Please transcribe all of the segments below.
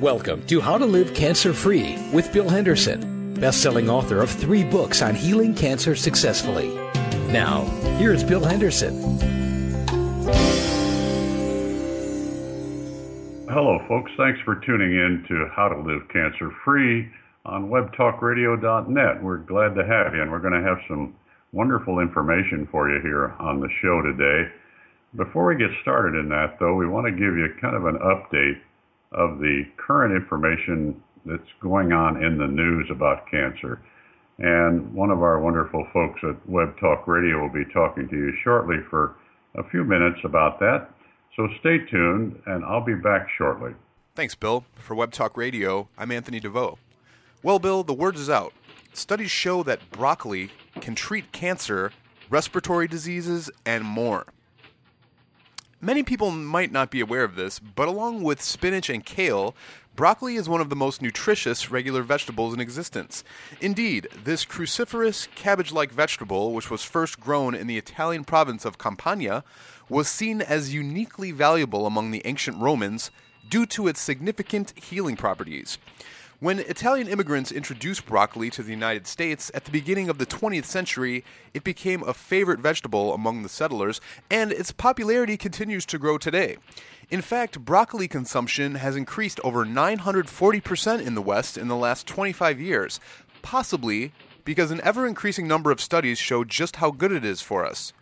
Welcome to How to Live Cancer Free with Bill Henderson, best-selling author of three books on healing cancer successfully. Now, here's Bill Henderson. Hello, folks. Thanks for tuning in to How to Live Cancer Free on webtalkradio.net. We're glad to have you, and we're going to have some wonderful information for you here on the show today. Before we get started in that, though, we want to give you kind of an update of the current information that's going on in the news about cancer. And one of our wonderful folks at Web Talk Radio will be talking to you shortly for a few minutes about that. So stay tuned, and I'll be back shortly. Thanks, Bill. For Web Talk Radio, I'm Anthony DeVoe. Well, Bill, the word is out. Studies show that broccoli can treat cancer, respiratory diseases, and more. Many people might not be aware of this, but along with spinach and kale, broccoli is one of the most nutritious regular vegetables in existence. Indeed, this cruciferous cabbage like vegetable, which was first grown in the Italian province of Campania, was seen as uniquely valuable among the ancient Romans due to its significant healing properties. When Italian immigrants introduced broccoli to the United States at the beginning of the 20th century, it became a favorite vegetable among the settlers, and its popularity continues to grow today. In fact, broccoli consumption has increased over 940% in the West in the last 25 years, possibly because an ever increasing number of studies show just how good it is for us.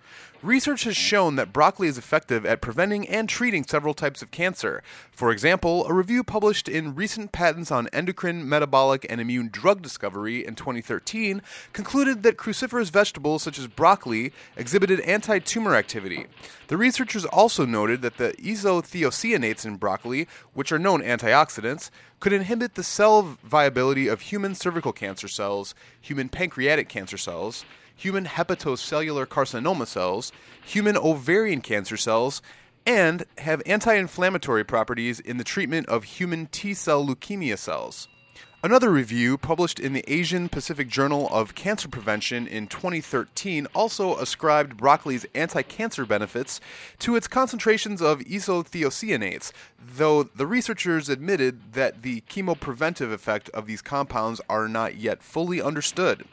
Research has shown that broccoli is effective at preventing and treating several types of cancer. For example, a review published in Recent Patents on Endocrine, Metabolic, and Immune Drug Discovery in 2013 concluded that cruciferous vegetables such as broccoli exhibited anti tumor activity. The researchers also noted that the isothiocyanates in broccoli, which are known antioxidants, could inhibit the cell viability of human cervical cancer cells, human pancreatic cancer cells, human hepatocellular carcinoma cells, human ovarian cancer cells, and have anti inflammatory properties in the treatment of human T cell leukemia cells. Another review published in the Asian Pacific Journal of Cancer Prevention in 2013 also ascribed broccoli's anti cancer benefits to its concentrations of isothiocyanates, though the researchers admitted that the chemopreventive effect of these compounds are not yet fully understood.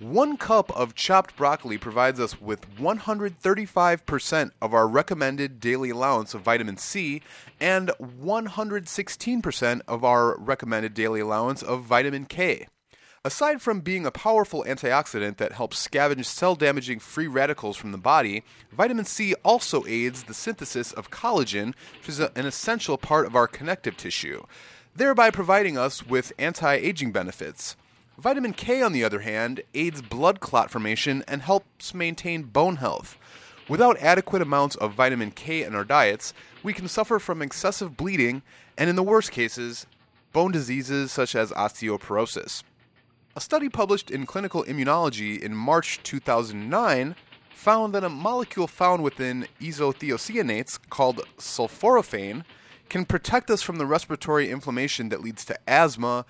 One cup of chopped broccoli provides us with 135% of our recommended daily allowance of vitamin C and 116% of our recommended daily allowance of vitamin K. Aside from being a powerful antioxidant that helps scavenge cell damaging free radicals from the body, vitamin C also aids the synthesis of collagen, which is an essential part of our connective tissue, thereby providing us with anti aging benefits. Vitamin K, on the other hand, aids blood clot formation and helps maintain bone health. Without adequate amounts of vitamin K in our diets, we can suffer from excessive bleeding and, in the worst cases, bone diseases such as osteoporosis. A study published in Clinical Immunology in March 2009 found that a molecule found within isothiocyanates called sulforaphane can protect us from the respiratory inflammation that leads to asthma,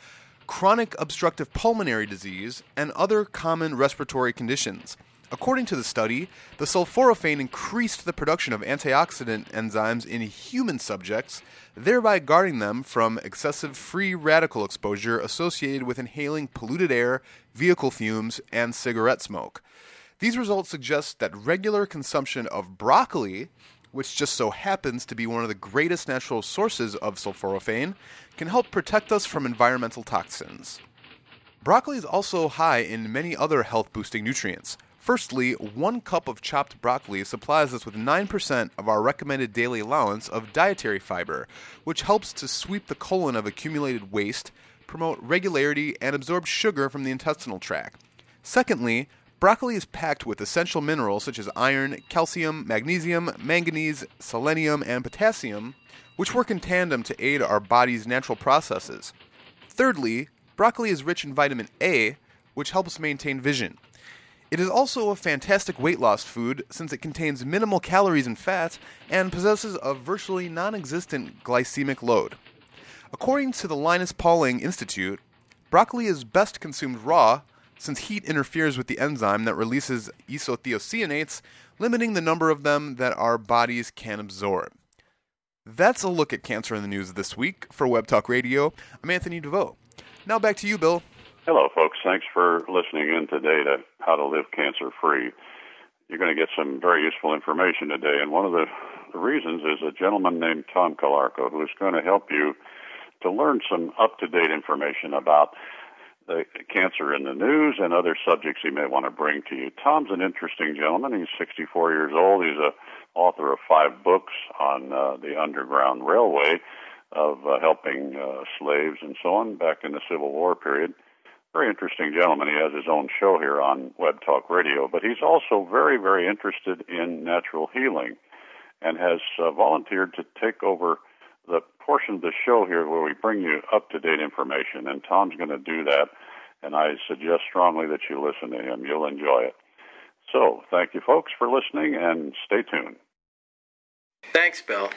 chronic obstructive pulmonary disease, and other common respiratory conditions. According to the study, the sulforaphane increased the production of antioxidant enzymes in human subjects, thereby guarding them from excessive free radical exposure associated with inhaling polluted air, vehicle fumes, and cigarette smoke. These results suggest that regular consumption of broccoli which just so happens to be one of the greatest natural sources of sulforaphane, can help protect us from environmental toxins. Broccoli is also high in many other health boosting nutrients. Firstly, one cup of chopped broccoli supplies us with 9% of our recommended daily allowance of dietary fiber, which helps to sweep the colon of accumulated waste, promote regularity, and absorb sugar from the intestinal tract. Secondly, Broccoli is packed with essential minerals such as iron, calcium, magnesium, manganese, selenium, and potassium, which work in tandem to aid our body's natural processes. Thirdly, broccoli is rich in vitamin A, which helps maintain vision. It is also a fantastic weight loss food since it contains minimal calories and fat and possesses a virtually non existent glycemic load. According to the Linus Pauling Institute, broccoli is best consumed raw since heat interferes with the enzyme that releases isothiocyanates, limiting the number of them that our bodies can absorb. That's a look at cancer in the news this week for Web Talk Radio. I'm Anthony DeVoe. Now back to you, Bill. Hello, folks. Thanks for listening in today to How to Live Cancer Free. You're going to get some very useful information today, and one of the, reasons is a gentleman named Tom Calarco who is going to help you to learn some up to date information about the cancer in the news and other subjects he may want to bring to you. Tom's an interesting gentleman. He's 64 years old. He's a author of five books on uh, the Underground Railway of uh, helping uh, slaves and so on back in the Civil War period. Very interesting gentleman. He has his own show here on Web Talk Radio, but he's also very, very interested in natural healing and has uh, volunteered to take over the portion of the show here where we bring you up to date information. And Tom's going to do that, and I suggest strongly that you listen to him. You'll enjoy it. So, thank you, folks, for listening, and stay tuned. Thanks, Bill.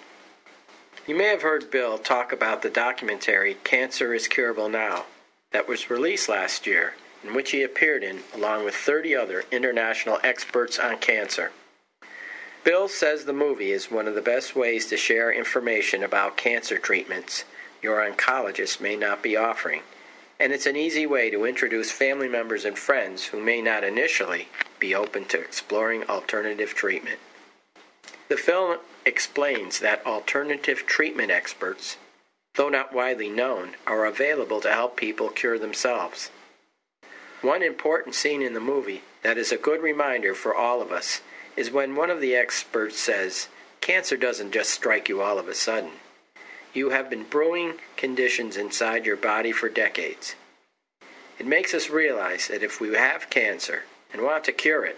You may have heard Bill talk about the documentary Cancer is Curable Now that was released last year, in which he appeared in along with 30 other international experts on cancer. Bill says the movie is one of the best ways to share information about cancer treatments your oncologist may not be offering, and it's an easy way to introduce family members and friends who may not initially be open to exploring alternative treatment. The film explains that alternative treatment experts, though not widely known, are available to help people cure themselves. One important scene in the movie that is a good reminder for all of us is when one of the experts says, Cancer doesn't just strike you all of a sudden. You have been brewing conditions inside your body for decades. It makes us realize that if we have cancer, and want to cure it,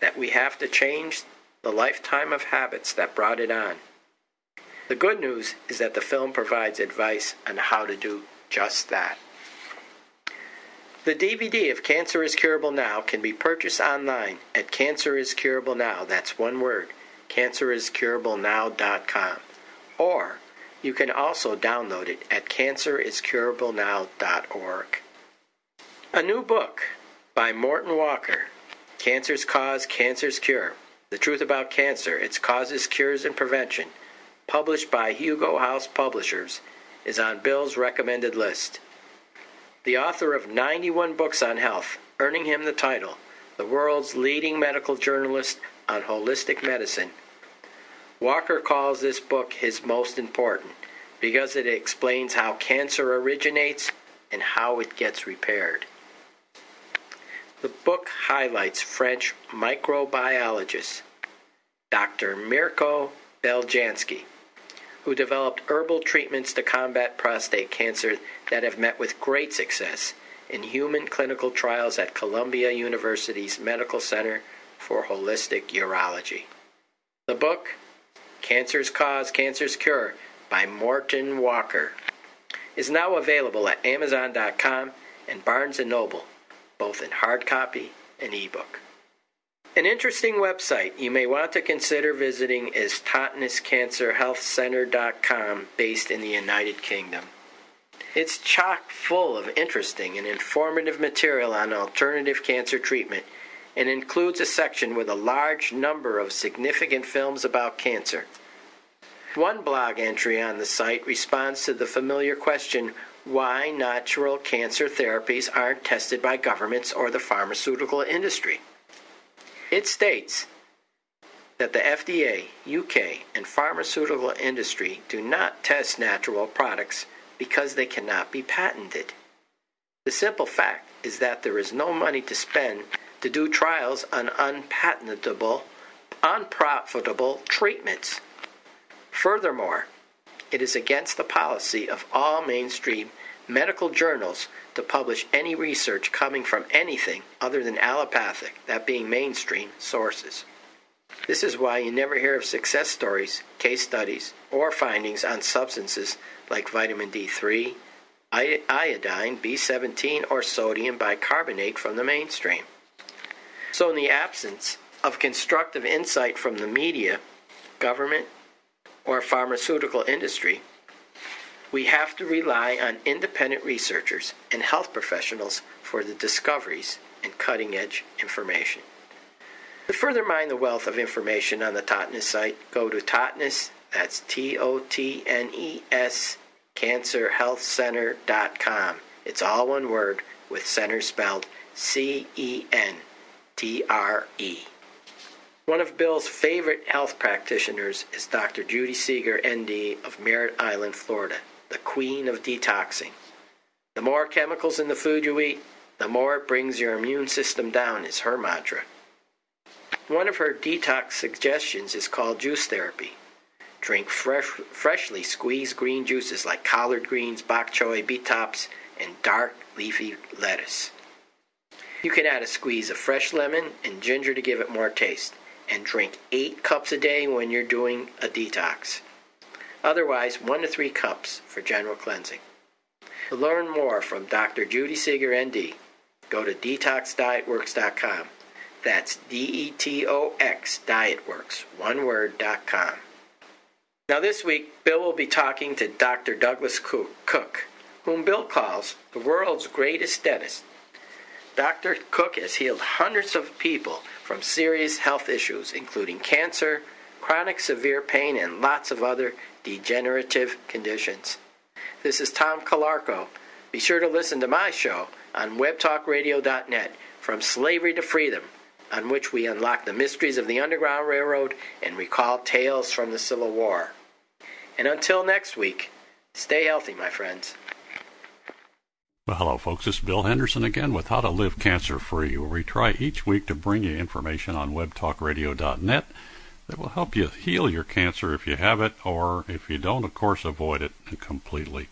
that we have to change the lifetime of habits that brought it on. The good news is that the film provides advice on how to do just that. The DVD of Cancer is Curable Now can be purchased online at Cancer is Curable Now. That's one word, canceriscurablenow.com. Or you can also download it at canceriscurablenow.org. A new book by Morton Walker Cancer's Cause, Cancer's Cure. The Truth About Cancer, Its Causes, Cures, and Prevention, published by Hugo House Publishers, is on Bill's recommended list. The author of 91 books on health, earning him the title the world's leading medical journalist on holistic medicine. Walker calls this book his most important because it explains how cancer originates and how it gets repaired. The book highlights French microbiologist Dr. Mirko Beljanski, who developed herbal treatments to combat prostate cancer that have met with great success in human clinical trials at Columbia University's Medical Center for Holistic Urology. The book, Cancer's Cause, Cancer's Cure, by Morton Walker, is now available at Amazon.com and Barnes & Noble both in hard copy and ebook. An interesting website you may want to consider visiting is TotnesCancerHealthCenter.com, based in the United Kingdom. It's chock full of interesting and informative material on alternative cancer treatment and includes a section with a large number of significant films about cancer. One blog entry on the site responds to the familiar question why natural cancer therapies aren't tested by governments or the pharmaceutical industry. It states that the FDA, UK, and pharmaceutical industry do not test natural products because they cannot be patented. The simple fact is that there is no money to spend to do trials on unpatentable, unprofitable treatments. Furthermore, it is against the policy of all mainstream medical journals to publish any research coming from anything other than allopathic, that being mainstream, sources. This is why you never hear of success stories, case studies, or findings on substances like vitamin D3, iodine, B17, or sodium bicarbonate from the mainstream. So, in the absence of constructive insight from the media, government, or pharmaceutical industry, we have to rely on independent researchers and health professionals for the discoveries and cutting edge information. To further mine the wealth of information on the Totnes site, go to Totnes, That's T O T N E S cancerhealthcenter.com. It's all one word with center spelled C E N T R E. One of Bill's favorite health practitioners is Dr. Judy Seeger, ND, of Merritt Island, Florida, the queen of detoxing. The more chemicals in the food you eat, the more it brings your immune system down, is her mantra. One of her detox suggestions is called juice therapy. Drink fresh, freshly squeezed green juices like collard greens, bok choy, beet tops, and dark leafy lettuce. You can add a squeeze of fresh lemon and ginger to give it more taste, and drink 8 cups a day when you're doing a detox. Otherwise, 1 to 3 cups for general cleansing. To learn more from Dr. Judy Seeger, ND, go to detoxdietworks.com. That's D E T O X Dietworks, one word, dot com. Now, this week, Bill will be talking to Dr. Douglas Cook, whom Bill calls the world's greatest dentist. Dr. Cook has healed hundreds of people from serious health issues, including cancer, chronic severe pain, and lots of other degenerative conditions. This is Tom Calarco. Be sure to listen to my show on webtalkradio.net from slavery to freedom on which we unlock the mysteries of the Underground Railroad and recall tales from the Civil War. And until next week, stay healthy, my friends. Well, hello, folks. Is Bill Henderson again with How to Live Cancer Free, where we try each week to bring you information on webtalkradio.net that will help you heal your cancer if you have it, or if you don't, of course, avoid it completely.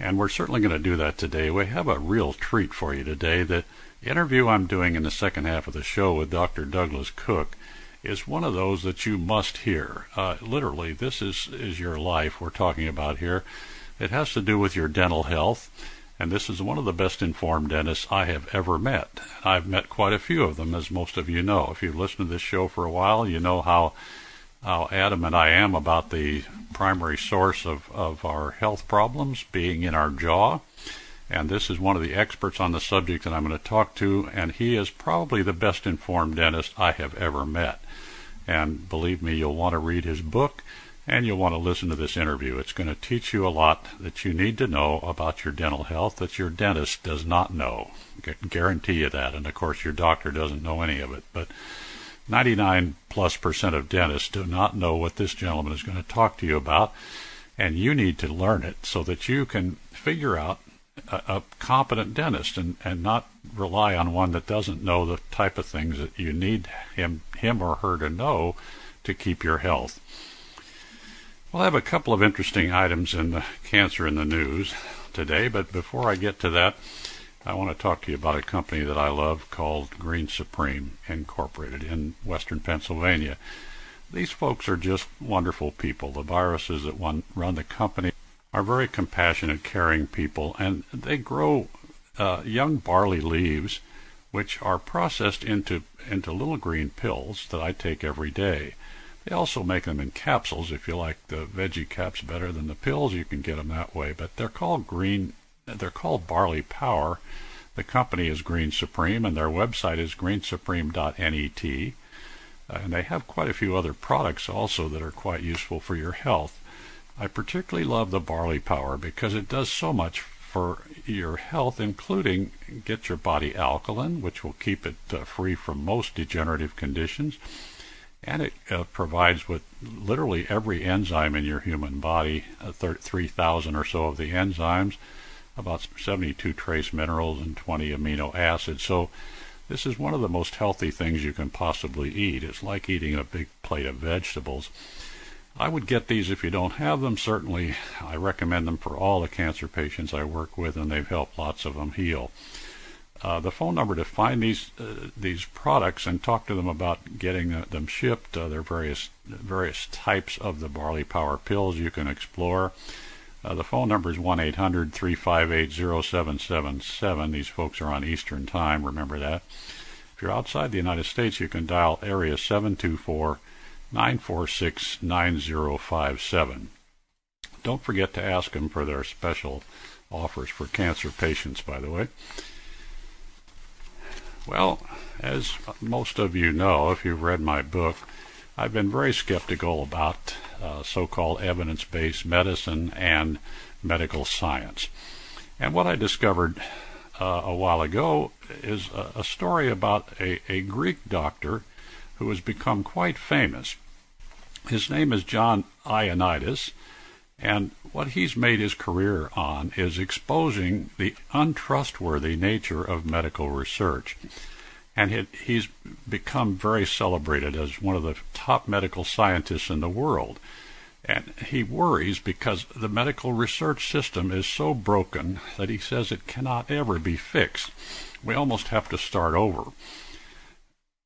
And we're certainly going to do that today. We have a real treat for you today. The interview I'm doing in the second half of the show with Dr. Douglas Cook is one of those that you must hear. Uh, literally, this is, is your life we're talking about here. It has to do with your dental health, and this is one of the best informed dentists I have ever met. I've met quite a few of them, as most of you know. If you've listened to this show for a while, you know how how adamant I am about the primary source of, of our health problems being in our jaw. And this is one of the experts on the subject that I'm going to talk to, and he is probably the best informed dentist I have ever met. And believe me, you'll want to read his book and you'll want to listen to this interview. It's going to teach you a lot that you need to know about your dental health that your dentist does not know. I can guarantee you that. And of course, your doctor doesn't know any of it. But 99 plus percent of dentists do not know what this gentleman is going to talk to you about, and you need to learn it so that you can figure out a, a competent dentist and, and not rely on one that doesn't know the type of things that you need him him or her to know to keep your health. We'll have a couple of interesting items in the cancer in the news today, but before I get to that, I want to talk to you about a company that I love called Green Supreme Incorporated in western Pennsylvania. These folks are just wonderful people. The viruses that run the company are very compassionate, caring people, and they grow uh, young barley leaves, which are processed into into little green pills that I take every day. They also make them in capsules. If you like the veggie caps better than the pills, you can get them that way. But they're called green they're called Barley Power. The company is Green Supreme, and their website is greensupreme.net. Uh, and they have quite a few other products also that are quite useful for your health. I particularly love the Barley Power because it does so much for your health, including get your body alkaline, which will keep it uh, free from most degenerative conditions. And it uh, provides with literally every enzyme in your human body, uh, 3,000 or so of the enzymes about 72 trace minerals and 20 amino acids. So this is one of the most healthy things you can possibly eat. It's like eating a big plate of vegetables. I would get these if you don't have them. Certainly, I recommend them for all the cancer patients I work with, and they've helped lots of them heal. Uh, the phone number to find these uh, these products and talk to them about getting uh, them shipped. Uh, there are various various types of the barley power pills you can explore. Uh, the phone number is 1 800 358 0777. These folks are on Eastern Time, remember that. If you're outside the United States, you can dial area 724 946 9057. Don't forget to ask them for their special offers for cancer patients, by the way. Well, as most of you know, if you've read my book, I've been very skeptical about uh, so called evidence based medicine and medical science. And what I discovered uh, a while ago is a, a story about a, a, Greek doctor who has become quite famous. His name is John Ioannidis, and what he's made his career on is exposing the untrustworthy nature of medical research. And he, he's become very celebrated as one of the top medical scientists in the world. And he worries because the medical research system is so broken that he says it cannot ever be fixed. We almost have to start over.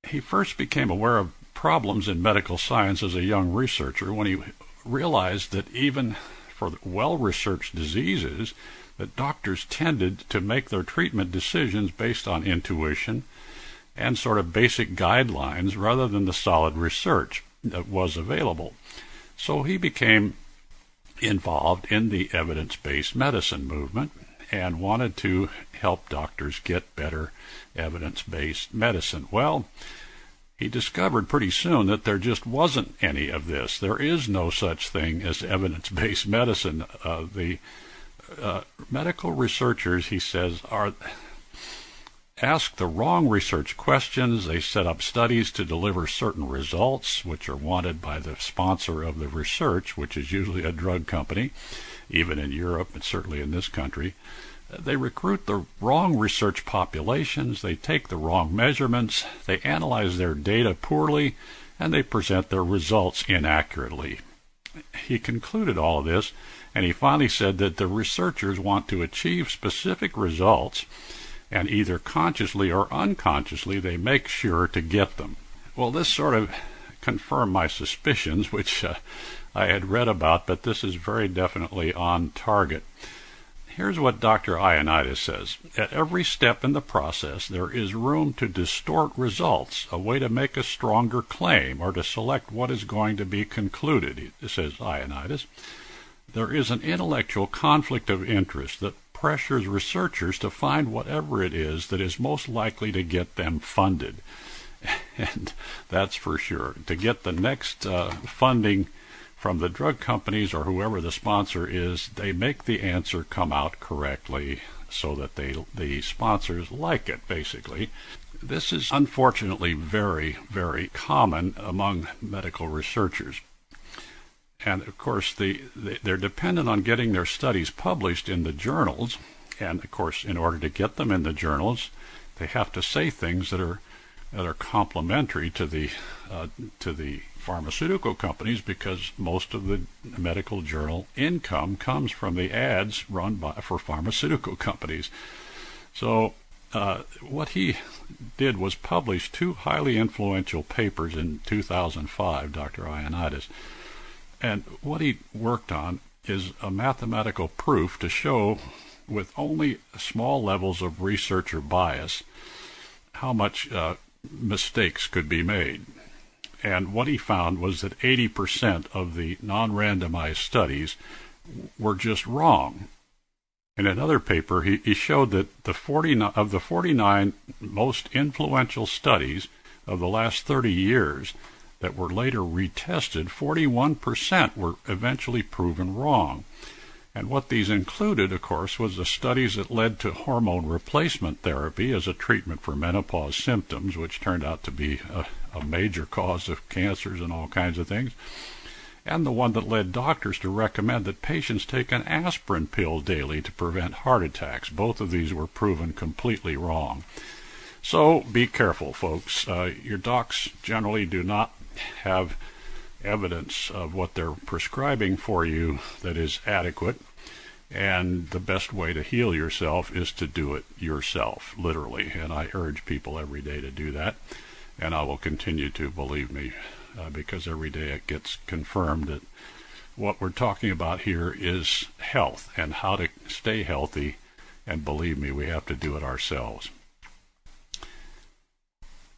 He first became aware of problems in medical science as a young researcher when he realized that even for well-researched diseases, that doctors tended to make their treatment decisions based on intuition and sort of basic guidelines rather than the solid research that was available. So he became involved in the evidence based medicine movement and wanted to help doctors get better evidence based medicine. Well, he discovered pretty soon that there just wasn't any of this. There is no such thing as evidence based medicine. Uh, the uh, medical researchers, he says, are ask the wrong research questions. They set up studies to deliver certain results, which are wanted by the sponsor of the research, which is usually a drug company, even in Europe and certainly in this country. They recruit the wrong research populations, they take the wrong measurements, they analyze their data poorly, and they present their results inaccurately. He concluded all of this, and he finally said that the researchers want to achieve specific results and either consciously or unconsciously they make sure to get them. Well, this sort of confirmed my suspicions, which uh, I had read about, but this is very definitely on target. Here's what Dr. Ioannidis says. At every step in the process, there is room to distort results, a way to make a stronger claim, or to select what is going to be concluded, says Ioannidis. There is an intellectual conflict of interest that pressures researchers to find whatever it is that is most likely to get them funded. And that's for sure. To get the next uh, funding from the drug companies or whoever the sponsor is, they make the answer come out correctly so that they the sponsors like it basically. This is unfortunately very very common among medical researchers and of course the, they're dependent on getting their studies published in the journals and of course in order to get them in the journals they have to say things that are that are complementary to the uh, to the pharmaceutical companies because most of the medical journal income comes from the ads run by for pharmaceutical companies so uh, what he did was publish two highly influential papers in 2005 Dr. Ioannidis and what he worked on is a mathematical proof to show, with only small levels of researcher bias, how much uh, mistakes could be made. And what he found was that 80% of the non randomized studies were just wrong. In another paper, he, he showed that the 40, of the 49 most influential studies of the last 30 years, that were later retested, 41% were eventually proven wrong. And what these included, of course, was the studies that led to hormone replacement therapy as a treatment for menopause symptoms, which turned out to be a, a major cause of cancers and all kinds of things, and the one that led doctors to recommend that patients take an aspirin pill daily to prevent heart attacks. Both of these were proven completely wrong. So be careful, folks. Uh, your docs generally do not have evidence of what they're prescribing for you that is adequate. And the best way to heal yourself is to do it yourself, literally. And I urge people every day to do that. And I will continue to, believe me, uh, because every day it gets confirmed that what we're talking about here is health and how to stay healthy. And believe me, we have to do it ourselves.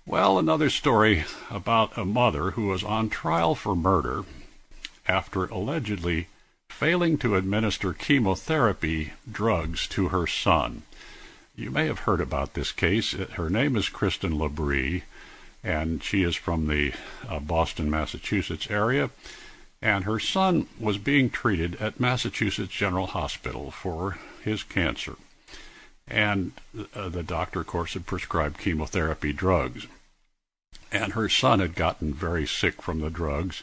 Well, another story about a mother who was on trial for murder after allegedly failing to administer chemotherapy drugs to her son. You may have heard about this case. Her name is Kristen Labrie, and she is from the uh, Boston, Massachusetts area. And her son was being treated at Massachusetts General Hospital for his cancer. And uh, the doctor, of course, had prescribed chemotherapy drugs. And her son had gotten very sick from the drugs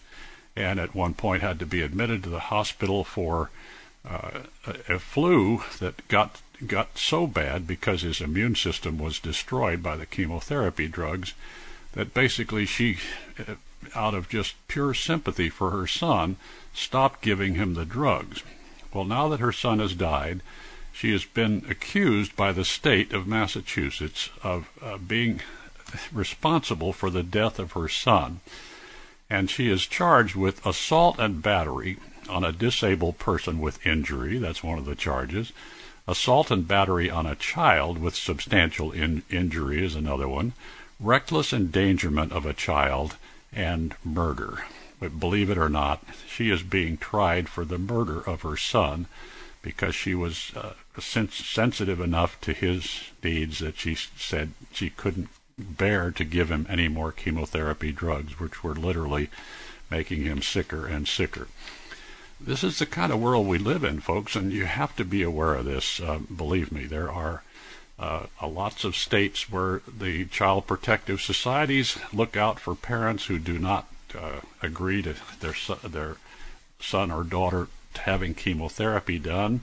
and at one point had to be admitted to the hospital for uh, a, flu that got got so bad because his immune system was destroyed by the chemotherapy drugs that basically she, uh, out of just pure sympathy for her son, stopped giving him the drugs. Well, now that her son has died, she has been accused by the state of Massachusetts of uh, being responsible for the death of her son. And she is charged with assault and battery on a disabled person with injury. That's one of the charges. Assault and battery on a child with substantial in- injury is another one reckless endangerment of a child, and murder. But believe it or not, she is being tried for the murder of her son because she was uh, sens- sensitive enough to his needs that she said she couldn't bear to give him any more chemotherapy drugs, which were literally making him sicker and sicker. This is the kind of world we live in, folks, and you have to be aware of this. Uh, believe me, there are uh, lots of states where the child protective societies look out for parents who do not uh, agree to their their son or daughter having chemotherapy done,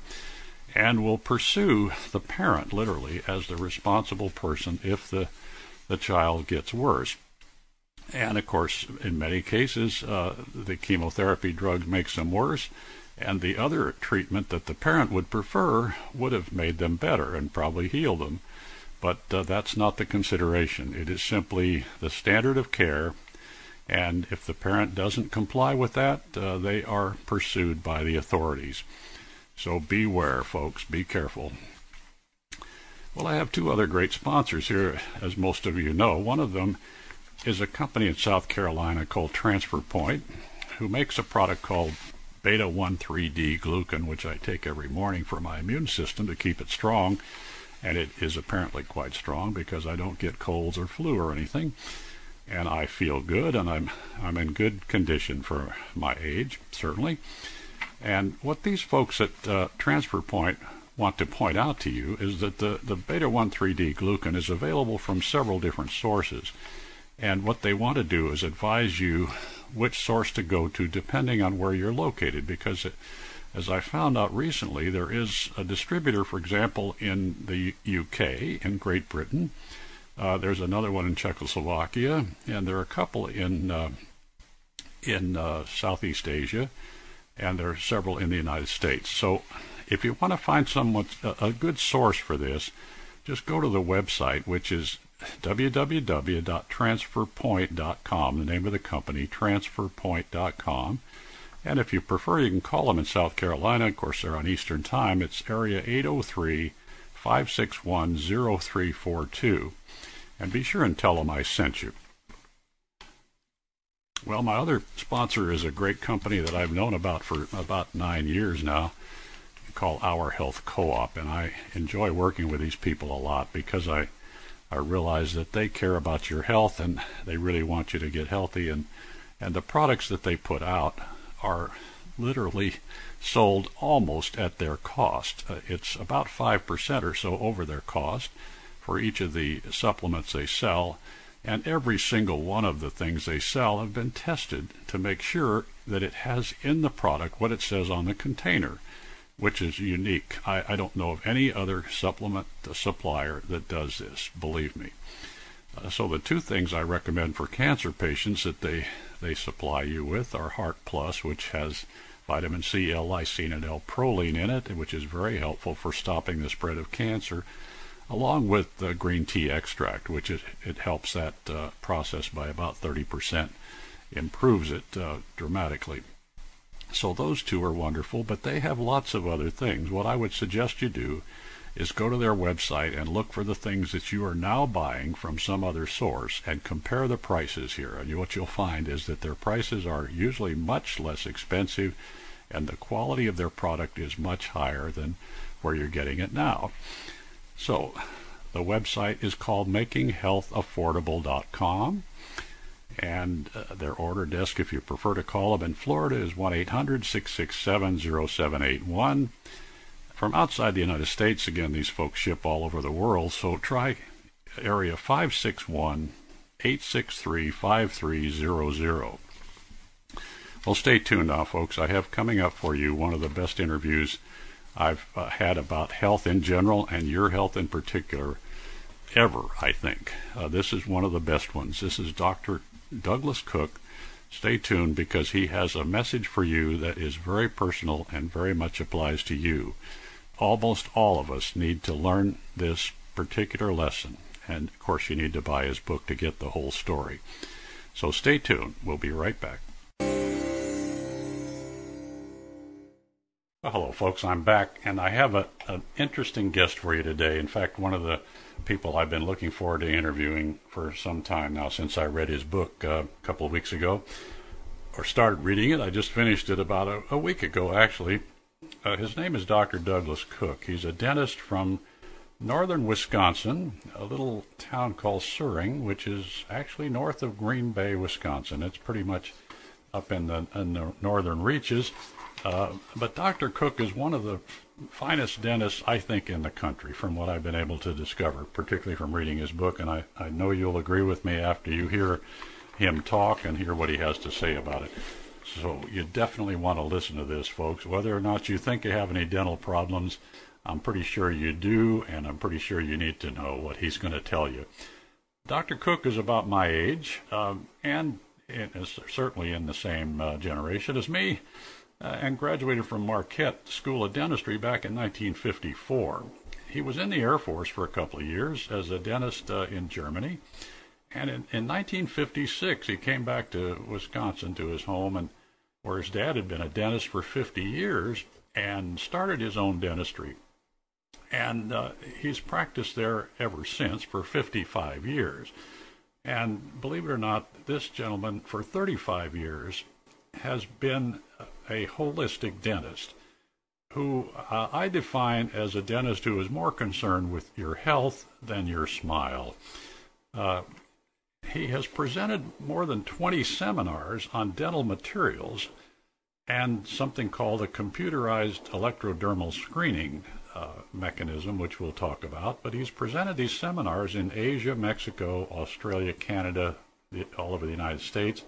and will pursue the parent literally as the responsible person if the the child gets worse. And of course, in many cases, uh, the chemotherapy drug makes them worse, and the other treatment that the parent would prefer would have made them better and probably healed them. But uh, that's not the consideration. It is simply the standard of care, and if the parent doesn't comply with that, uh, they are pursued by the authorities. So beware, folks. Be careful. Well, I have two other great sponsors here, as most of you know. One of them is a company in South Carolina called Transfer Point, who makes a product called beta 1,3-D glucan, which I take every morning for my immune system to keep it strong. And it is apparently quite strong because I don't get colds or flu or anything. And I feel good and I'm, I'm in good condition for my age, certainly. And what these folks at uh, Transfer Point want to point out to you is that the, the beta 1,3-D glucan is available from several different sources. And what they want to do is advise you which source to go to depending on where you're located because it, as I found out recently, there is a distributor, for example, in the UK, in Great Britain. Uh, there's another one in Czechoslovakia, and there are a couple in uh, in uh, Southeast Asia, and there are several in the United States. So, if you want to find someone a good source for this, just go to the website, which is www.transferpoint.com, the name of the company, transferpoint.com. And if you prefer, you can call them in South Carolina. Of course, they're on Eastern Time. It's area 803 561 0342. And be sure and tell them I sent you. Well, my other sponsor is a great company that I've known about for about nine years now called Our Health Co-op, and I enjoy working with these people a lot because I I realize that they care about your health and they really want you to get healthy. And and the products that they put out are literally sold almost at their cost. Uh, it's about 5% or so over their cost for each of the supplements they sell, and every single one of the things they sell have been tested to make sure that it has in the product what it says on the container which is unique. I, I don't know of any other supplement supplier that does this, believe me. Uh, so the two things I recommend for cancer patients that they, they supply you with are Heart Plus, which has vitamin C, L-lysine, and L-proline in it, which is very helpful for stopping the spread of cancer, along with the green tea extract, which it, it helps that uh, process by about 30%, improves it uh, dramatically. So those two are wonderful, but they have lots of other things. What I would suggest you do is go to their website and look for the things that you are now buying from some other source and compare the prices here. And what you'll find is that their prices are usually much less expensive and the quality of their product is much higher than where you're getting it now. So The website is called makinghealthaffordable.com. And uh, their order desk, if you prefer to call them in Florida, is 1 800 667 0781. From outside the United States, again, these folks ship all over the world, so try area 561 863 5300. Well, stay tuned now, folks. I have coming up for you one of the best interviews I've uh, had about health in general and your health in particular ever, I think. Uh, this is one of the best ones. This is Dr. Douglas Cook. Stay tuned because he has a message for you that is very personal and very much applies to you. Almost all of us need to learn this particular lesson. And of course, you need to buy his book to get the whole story. So stay tuned. We'll be right back. Well, hello, folks. I'm back, and I have a, an interesting guest for you today. In fact, one of the people I've been looking forward to interviewing for some time now since I read his book uh, a couple of weeks ago, or started reading it. I just finished it about a, a week ago, actually. Uh, his name is Dr. Douglas Cook. He's a dentist from northern Wisconsin, a little town called Suring, which is actually north of Green Bay, Wisconsin. It's pretty much up in the, in the northern reaches. Uh, but Dr. Cook is one of the finest dentists, I think, in the country, from what I've been able to discover, particularly from reading his book. And I, I know you'll agree with me after you hear him talk and hear what he has to say about it. So you definitely want to listen to this, folks. Whether or not you think you have any dental problems, I'm pretty sure you do, and I'm pretty sure you need to know what he's going to tell you. Dr. Cook is about my age, um, and is certainly in the same uh, generation as me uh, and graduated from Marquette School of Dentistry back in 1954. He was in the Air Force for a couple of years as a dentist uh, in Germany. And in, in 1956, he came back to Wisconsin to his home, and where his dad had been a dentist for 50 years, and started his own dentistry. And uh, he's practiced there ever since for 55 years. And believe it or not, this gentleman, for 35 years, has been a holistic dentist who uh, I define as a dentist who is more concerned with your health than your smile. Uh, he has presented more than 20 seminars on dental materials and something called a computerized electrodermal screening uh, mechanism, which we'll talk about. But he's presented these seminars in Asia, Mexico, Australia, Canada, all over the United States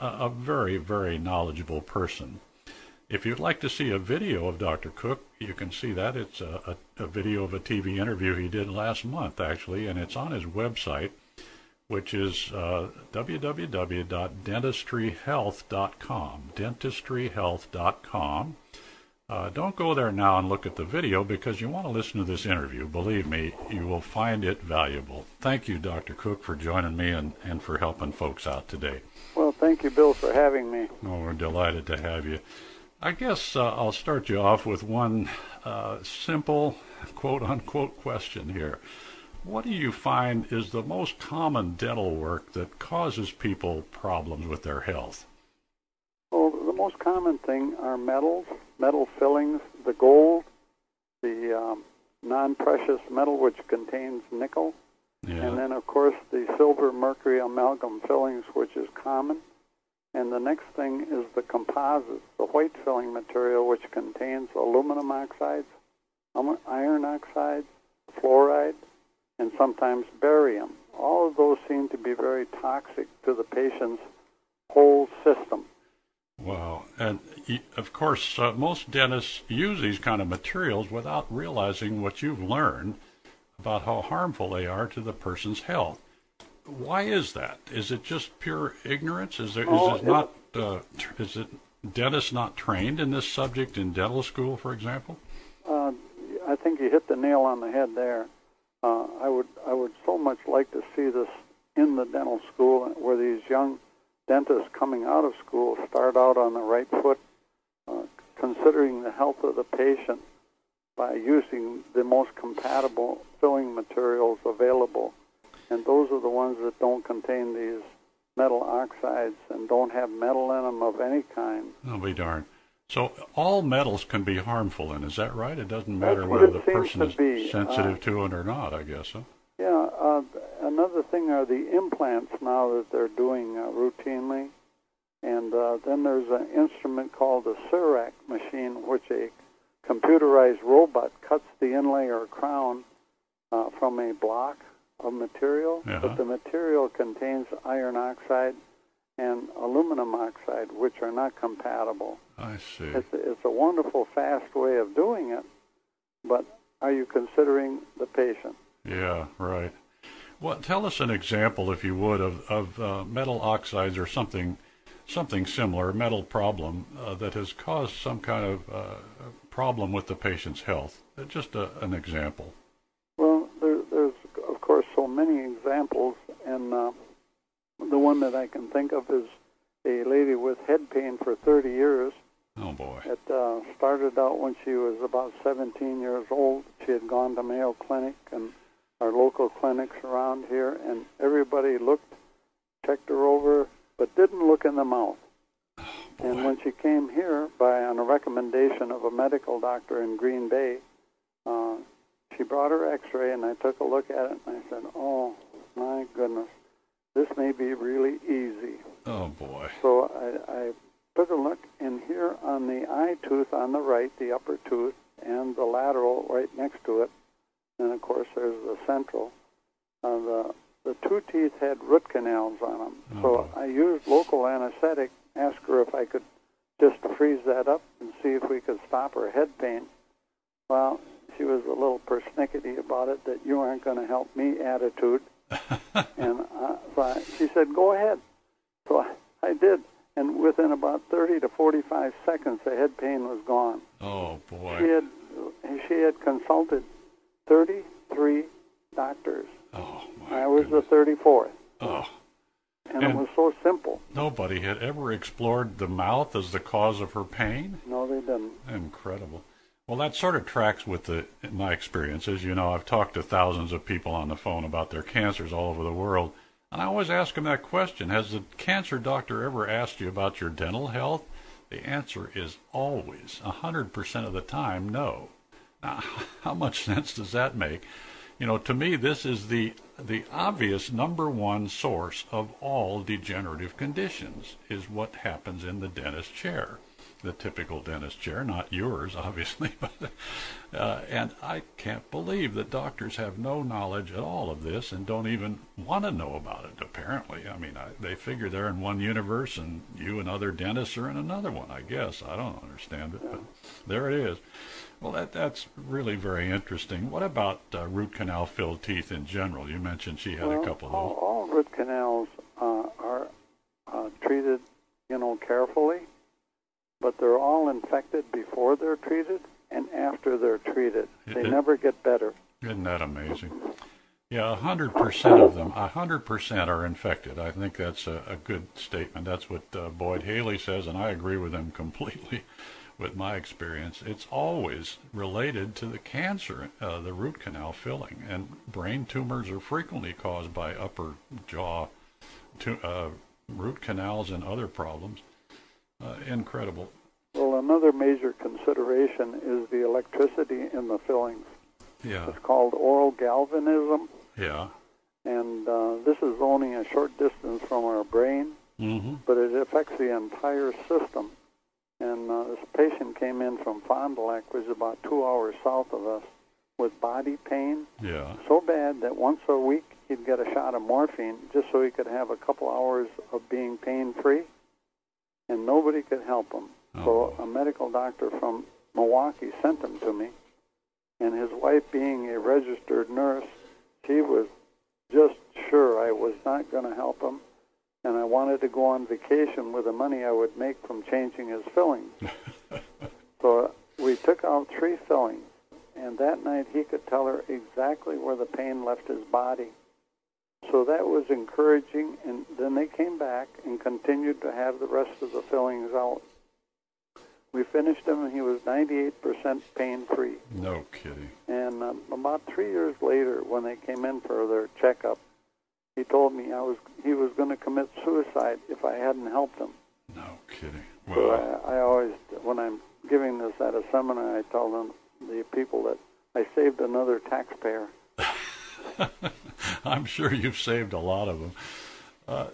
a, very, very knowledgeable person. If you'd like to see a video of Dr. Cook, you can see that. It's a, a, a, video of a TV interview he did last month, actually, and it's on his website, which is uh, www.dentistryhealth.com. Dentistryhealth.com. Uh, don't go there now and look at the video because you want to listen to this interview. Believe me, you will find it valuable. Thank you, Dr. Cook, for joining me and, and for helping folks out today. Thank you, Bill, for having me. Well, we're delighted to have you. I guess uh, I'll start you off with one uh, simple, quote unquote, question here. What do you find is the most common dental work that causes people problems with their health? Well, the most common thing are metals, metal fillings, the gold, the um, non precious metal, which contains nickel, yeah. And then, of course, the silver mercury amalgam fillings, which is common. And the next thing is the composites, the white filling material, which contains aluminum oxides, iron oxides, fluoride, and sometimes barium. All of those seem to be very toxic to the patient's whole system. Wow. And of course, uh, most dentists use these kind of materials without realizing what you've learned about how harmful they are to the person's health. Why is that? Is it just pure ignorance? Is there oh, is it not uh, is it dentists not trained in this subject in dental school, for example? Uh, I think you hit the nail on the head there. Uh, I would I would so much like to see this in the dental school where these young dentists coming out of school start out on the right foot, uh, considering the health of the patient by using the most compatible filling materials available. And those are the ones that don't contain these metal oxides and don't have metal in them of any kind. I'll be darned. So all metals can be harmful, and is that right? It doesn't matter whether the person is be. sensitive uh, to it or not. I guess. Huh? Yeah. Uh, another thing are the implants now that they're doing uh, routinely, and uh, then there's an instrument called the CEREC machine, which a computerized robot cuts the inlay or crown uh, from a block of material, Uh-huh. but the material contains iron oxide and aluminum oxide, which are not compatible. I see. It's a, it's a wonderful, fast way of doing it, but are you considering the patient? Yeah, right. Well, tell us an example, if you would, of, of uh, metal oxides or something something similar, metal problem uh, that has caused some kind of uh, problem with the patient's health. Just a, an example. Well, there, there's of course so many examples, and uh, the one that I can think of is a lady with head pain for 30 years. Oh boy. It uh, started out when she was about 17 years old. She had gone to Mayo Clinic and our local clinics around here, and everybody looked, checked her over, but didn't look in the mouth. And when she came here, by on a recommendation of a medical doctor in Green Bay, uh, she brought her X-ray, and I took a look at it, and I said, "Oh my goodness, this may be really easy." Oh boy. So I, I took a look, and here on the eye tooth on the right, the upper tooth, and the lateral right next to it, and of course there's the central. Uh, the the two teeth had root canals on them. Oh, so boy. I used local anesthetic. Asked her if I could just freeze that up and see if we could stop her head pain. Well, she was a little persnickety about it that you aren't going to help me attitude. and uh, so I, she said, "Go ahead." So I, I did, and within about 30 to 45 seconds, the head pain was gone. Oh She boy. had she had consulted 33 doctors. Oh my. I was goodness. the 34th, Oh. and it was so simple. Nobody had ever explored the mouth as the cause of her pain. No, they didn't. Incredible. Well, that sort of tracks with the my experiences. You know, I've talked to thousands of people on the phone about their cancers all over the world, and I always ask them that question: Has the cancer doctor ever asked you about your dental health? The answer is always, a hundred percent of the time, no. Now, how much sense does that make? You know, to me, this is the the obvious number one source of all degenerative conditions is what happens in the dentist chair, the typical dentist chair, not yours, obviously. But uh, and I can't believe that doctors have no knowledge at all of this and don't even want to know about it. Apparently, I mean, I, they figure they're in one universe and you and other dentists are in another one. I guess I don't understand it, but there it is. Well, that that's really very interesting. What about uh, root canal filled teeth in general? You mentioned she had well, a couple of all, those. all root canals uh, are uh, treated, you know, carefully, but they're all infected before they're treated and after they're treated. They never get better. Isn't that amazing? Yeah, hundred percent of them, hundred percent are infected. I think that's a, a good statement. That's what uh, Boyd Haley says, and I agree with him completely. With my experience, it's always related to the cancer, uh, the root canal filling, and brain tumors are frequently caused by upper jaw to, uh, root canals and other problems. Uh, incredible. Well, another major consideration is the electricity in the fillings. Yeah, It's called oral galvanism, yeah. and uh, this is only a short distance from our brain, hmm but it affects the entire system. And uh, this patient came in from Fond du Lac, which is about two hours south of us, with body pain Yeah. so bad that once a week he'd get a shot of morphine just so he could have a couple hours of being pain free, and nobody could help him. Oh. So a medical doctor from Milwaukee sent him to me, and his wife, being a registered nurse, she was just sure I was not going to help him, and I wanted to go on vacation with the money I would make from changing his fillings. so we took out three fillings, and that night he could tell her exactly where the pain left his body. So that was encouraging, and then they came back and continued to have the rest of the fillings out. We finished him, and he was 98% pain free. No kidding. And um, about three years later, when they came in for their checkup, he told me I was he was going to commit suicide if I hadn't helped him. No kidding. Well, so I, I always, when I'm giving this at a seminar, I tell them the people that I saved another taxpayer. I'm sure you've saved a lot of them. Uh,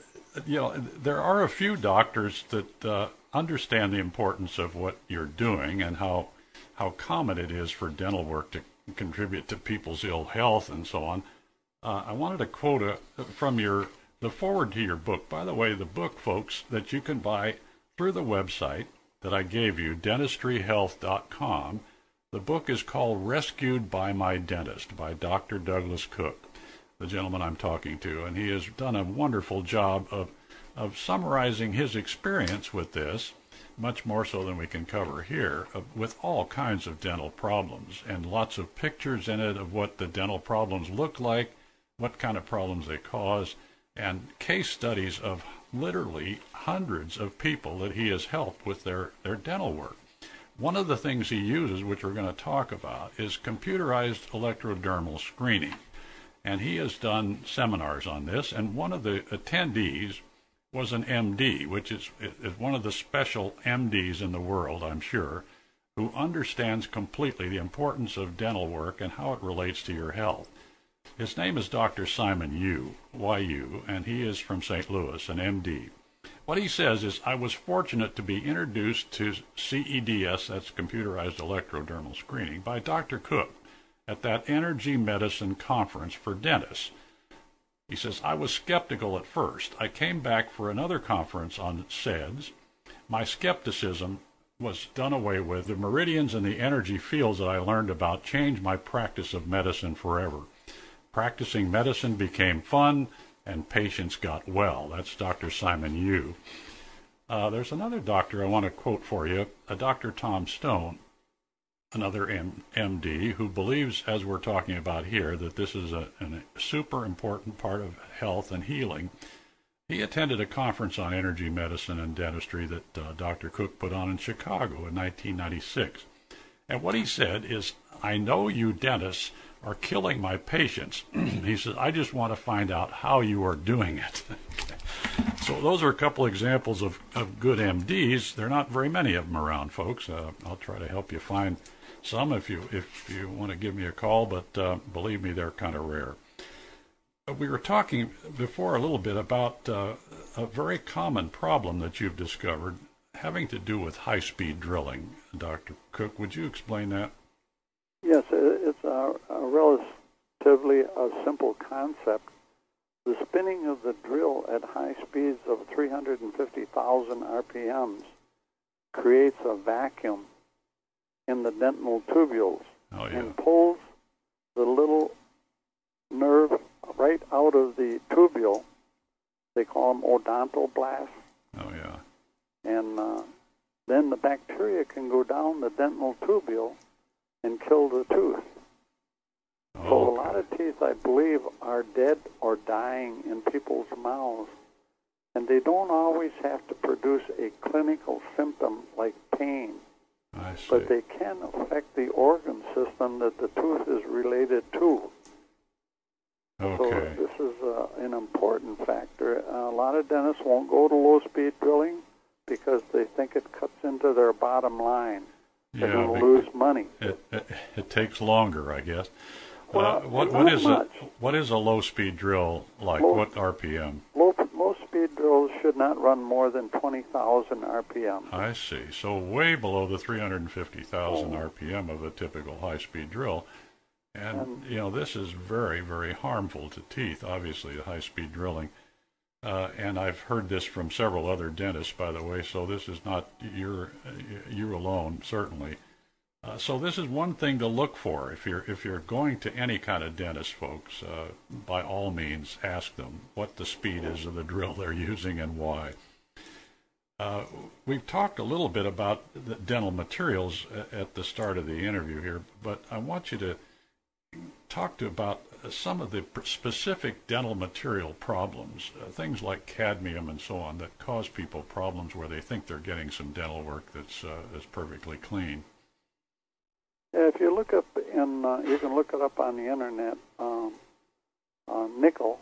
you know, there are a few doctors that uh, understand the importance of what you're doing and how how common it is for dental work to contribute to people's ill health and so on. Uh, I wanted to quote a, from your the forward to your book. By the way, the book, folks, that you can buy through the website that I gave you, dentistryhealth.com. The book is called Rescued by My Dentist by Dr. Douglas Cook, the gentleman I'm talking to, and he has done a wonderful job of of summarizing his experience with this, much more so than we can cover here, of, with all kinds of dental problems and lots of pictures in it of what the dental problems look like, what kind of problems they cause, and case studies of literally hundreds of people that he has helped with their, their dental work. One of the things he uses, which we're going to talk about, is computerized electrodermal screening. And he has done seminars on this, and one of the attendees was an MD, which is, is one of the special MDs in the world, I'm sure, who understands completely the importance of dental work and how it relates to your health. His name is Dr. Simon Yu, YU, and he is from St. Louis, an MD. What he says is, I was fortunate to be introduced to CEDS, that's computerized electrodermal screening, by Dr. Cook at that energy medicine conference for dentists. He says, I was skeptical at first. I came back for another conference on CEDS. My skepticism was done away with. The meridians and the energy fields that I learned about changed my practice of medicine forever. Practicing medicine became fun, and patients got well. That's Dr. Simon Yu. Uh, there's another doctor I want to quote for you, a Dr. Tom Stone another M- MD who believes, as we're talking about here, that this is a, a super important part of health and healing. He attended a conference on energy medicine and dentistry that uh, Dr. Cook put on in Chicago in 1996. And what he said is, I know you dentists are killing my patients. he says, I just want to find out how you are doing it. so those are a couple examples of, of good MDs. There are not very many of them around, folks. Uh, I'll try to help you find some if you if you want to give me a call, but uh, believe me, they're kind of rare. We were talking before a little bit about uh, a very common problem that you've discovered having to do with high-speed drilling. Dr. Cook, would you explain that? Yes, a relatively a simple concept. The spinning of the drill at high speeds of 350,000 RPMs creates a vacuum in the dental tubules oh, yeah. and pulls the little nerve right out of the tubule. They call them odontoblasts. Oh, yeah. And uh, then the bacteria can go down the dental tubule and kill the tooth. So a lot of teeth, I believe, are dead or dying in people's mouths. And they don't always have to produce a clinical symptom like pain but they can affect the organ system that the tooth is related to. Okay. So this is uh, an important factor. Uh, a lot of dentists won't go to low-speed drilling because they think it cuts into their bottom line. They're yeah, going to lose money. It, it, it takes longer, I guess. Well, uh, what what is much. a what is a low speed drill like? Low, what RPM? Low low speed drills should not run more than twenty thousand RPM. I see. So way below the three hundred and fifty thousand Oh. RPM of a typical high speed drill. And, And- you know this is very very harmful to teeth. Obviously, the high speed drilling. Uh, and I've heard this from several other dentists, by the way. So this is not your you alone, certainly. Uh, so this is one thing to look for if you're if you're going to any kind of dentist, folks. Uh, by all means, ask them what the speed is of the drill they're using and why. Uh, we've talked a little bit about the dental materials at, the start of the interview here, but I want you to talk to about some of the specific dental material problems, uh, things like cadmium and so on, that cause people problems where they think they're getting some dental work that's uh, that's perfectly clean. Yeah, if you look up in, uh, you can look it up on the internet, um, uh, nickel,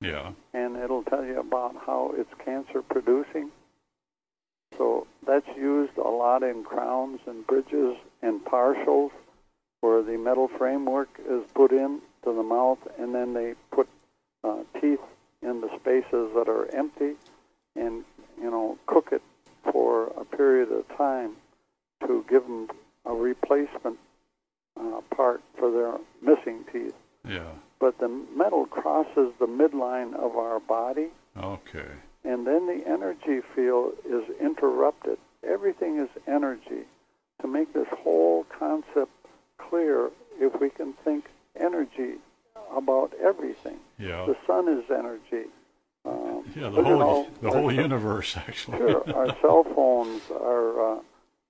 Yeah. and it'll tell you about how it's cancer producing. So that's used a lot in crowns and bridges and partials where the metal framework is put in to the mouth and then they put uh, teeth in the spaces that are empty and, you know, cook it for a period of time to give them a replacement uh, part for their missing teeth. Yeah. But the metal crosses the midline of our body. Okay. And then the energy field is interrupted. Everything is energy. To make this whole concept clear, if we can think energy about everything. Yeah. The sun is energy. Um, yeah, the whole all, the whole universe actually. sure, our cell phones, our uh,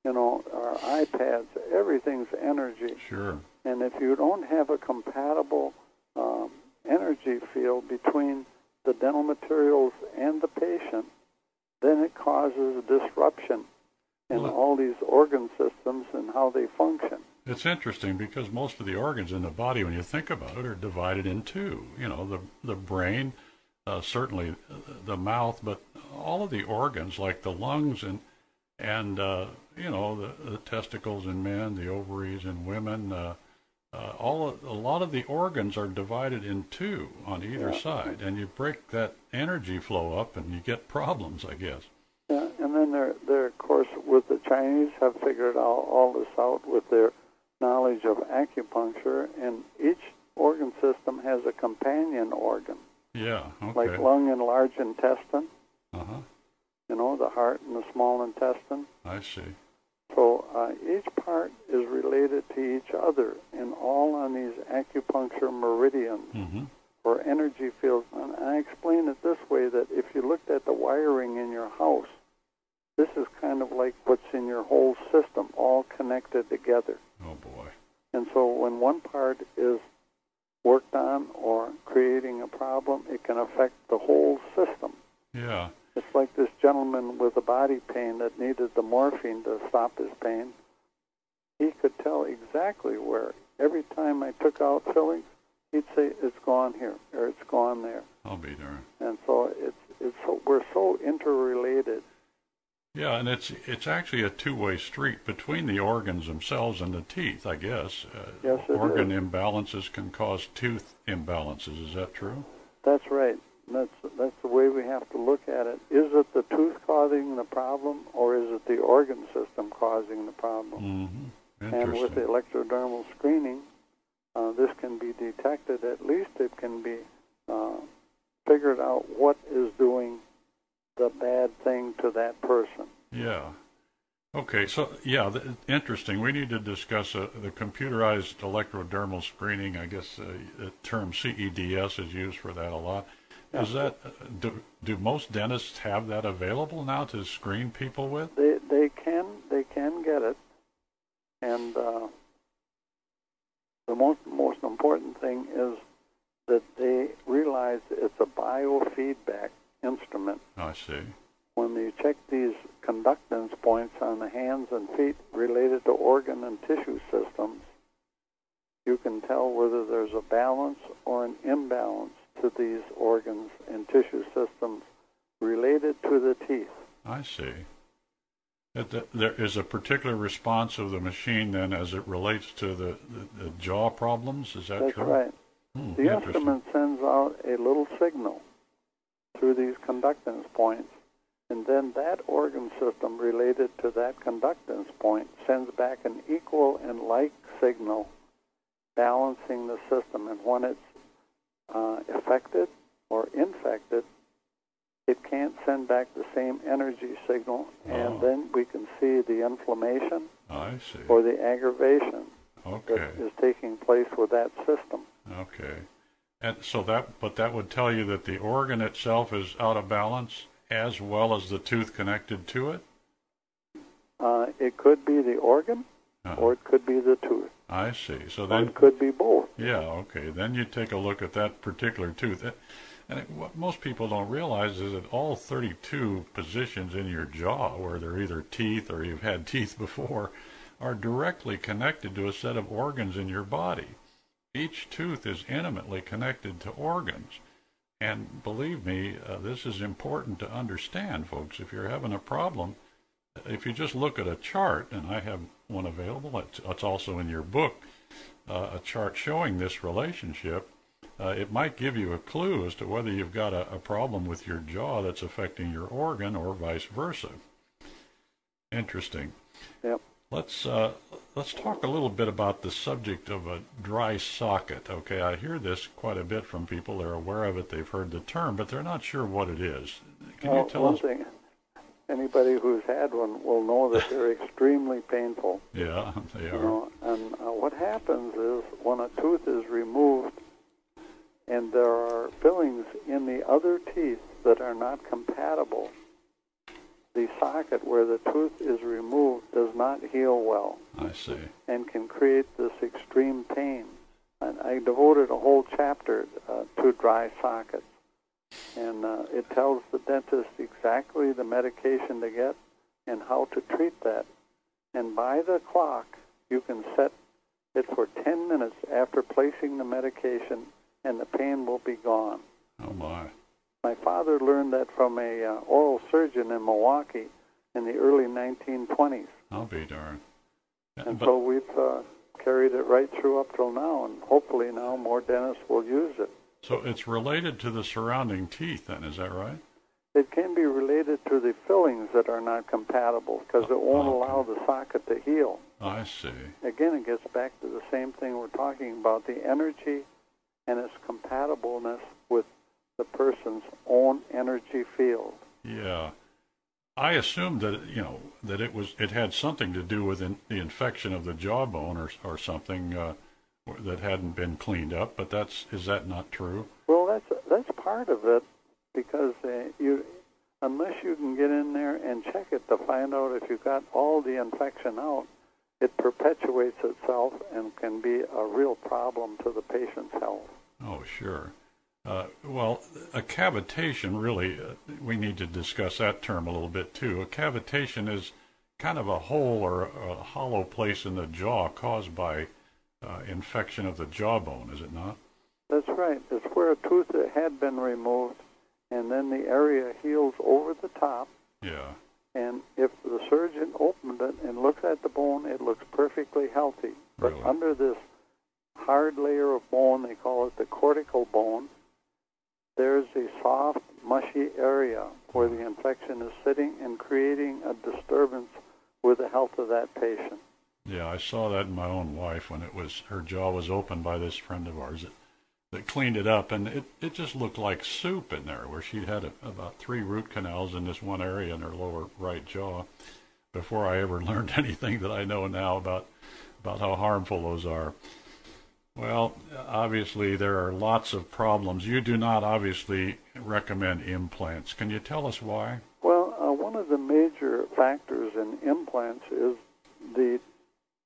you know, our iPads, everything's energy. Sure. And if you don't have a compatible um, energy field between the dental materials and the patient, then it causes disruption in well, all these organ systems and how they function. It's interesting because most of the organs in the body, when you think about it, are divided in two. You know, the the brain, uh, certainly the mouth, but all of the organs, like the lungs and and uh, you know the, the, testicles in men, the ovaries in women. Uh, uh, all of, a lot of the organs are divided in two on either yeah. side, and you break that energy flow up, and you get problems, I guess. Yeah, and then they're, they're of course, with the Chinese have figured all, all this out with their knowledge of acupuncture, and each organ system has a companion organ. Yeah, okay. Like lung and large intestine. Uh huh. You know, the heart and the small intestine. I see. So uh, each part is related to each other, and all on these acupuncture meridians mm-hmm. or energy fields. And I explain it this way: that if you looked at the wiring in your house, this is kind of like what's in your whole system, all connected together. Oh boy! And so when one part is worked on or creating a problem, it can affect the whole system. Yeah. It's like this gentleman with a body pain that needed the morphine to stop his pain. He could tell exactly where. Every time I took out fillings, he'd say it's gone here or it's gone there. I'll be there. And so it's it's so, we're so interrelated. Yeah, and it's it's actually a two-way street between the organs themselves and the teeth, I guess. Uh, yes, it organ is. imbalances can cause tooth imbalances. Is that true? That's right. That's that's the way we have to look at it. Is it the tooth causing the problem, or is it the organ system causing the problem? Mm-hmm. And with the electrodermal screening, uh, this can be detected. At least it can be uh, figured out what is doing the bad thing to that person. Yeah. Okay, so yeah, the, interesting. We need to discuss uh, the computerized electrodermal screening. I guess uh, the term CEDS is used for that a lot. Is that do, do most dentists have that available now to screen people with? They they can they can get it, and uh, the most most important thing is that they realize it's a biofeedback instrument. I see. When you check these conductance points on the hands and feet related to organ and tissue systems, you can tell whether there's a balance or an imbalance to these organs and tissue systems related to the teeth. I see. there is a particular response of the machine then as it relates to the, the, the jaw problems. Is that That's true? right. Hmm, the instrument sends out a little signal through these conductance points, and then that organ system related to that conductance point sends back an equal and like signal, balancing the system. And when it's uh, affected or infected, it can't send back the same energy signal, and oh. then we can see the inflammation I see. or the aggravation okay. that is taking place with that system. Okay. And so that, but that would tell you that the organ itself is out of balance as well as the tooth connected to it? Uh, it could be the organ, uh-huh. or it could be the tooth. I see. So then it could be both. Yeah. Okay. Then you take a look at that particular tooth, and it, what most people don't realize is that all 32 positions in your jaw, where they're either teeth or you've had teeth before, are directly connected to a set of organs in your body. Each tooth is intimately connected to organs. And believe me, uh, this is important to understand, folks. If you're having a problem, if you just look at a chart, and I have one available, it's, it's also in your book, uh, a chart showing this relationship, uh, it might give you a clue as to whether you've got a, a problem with your jaw that's affecting your organ or vice versa. Interesting. Yep. Let's uh, let's talk a little bit about the subject of a dry socket. Okay, I hear this quite a bit from people. They're aware of it. They've heard the term, but they're not sure what it is. Can well, you tell one us? Thing, anybody who's had one will know that they're extremely painful. Yeah, they are. You know, and uh, what happens is when a tooth is removed, and there are fillings in the other teeth that are not compatible the socket where the tooth is removed does not heal well. I see. And can create this extreme pain. And I devoted a whole chapter uh, to dry sockets. And uh, it tells the dentist exactly the medication to get and how to treat that. And by the clock, you can set it for 10 minutes after placing the medication, and the pain will be gone. Oh, my. My father learned that from a uh, oral surgeon in Milwaukee in the early 1920s. I'll be darned. And but, so we've uh, carried it right through up till now, and hopefully now more dentists will use it. So it's related to the surrounding teeth, then, is that right? It can be related to the fillings that are not compatible because it won't okay. allow the socket to heal. I see. Again, it gets back to the same thing we're talking about the energy and its compatibleness with the person's own energy field. Yeah. I assumed that you know that it was it had something to do with in, the infection of the jawbone or or something uh, that hadn't been cleaned up, but that's is that not true? Well, that's that's part of it because uh, you unless you can get in there and check it to find out if you've got all the infection out, it perpetuates itself and can be a real problem to the patient's health. Oh, sure. Uh, well, a cavitation, really, uh, we need to discuss that term a little bit too. A cavitation is kind of a hole or a hollow place in the jaw caused by uh, infection of the jawbone, is it not? That's right. It's where a tooth that had been removed, and then the area heals over the top. Yeah. And if the surgeon opened it and looks at the bone, it looks perfectly healthy. But Really? under this hard layer of bone, they call it the cortical bone, there's a soft, mushy area where the infection is sitting and creating a disturbance with the health of that patient. Yeah, I saw that in my own wife when it was her jaw was opened by this friend of ours that, that cleaned it up, and it, it just looked like soup in there, where she'd had a, about three root canals in this one area in her lower right jaw. Before I ever learned anything that I know now about about how harmful those are. Well, obviously there are lots of problems. You do not obviously recommend implants. Can you tell us why? Well, uh, one of the major factors in implants is the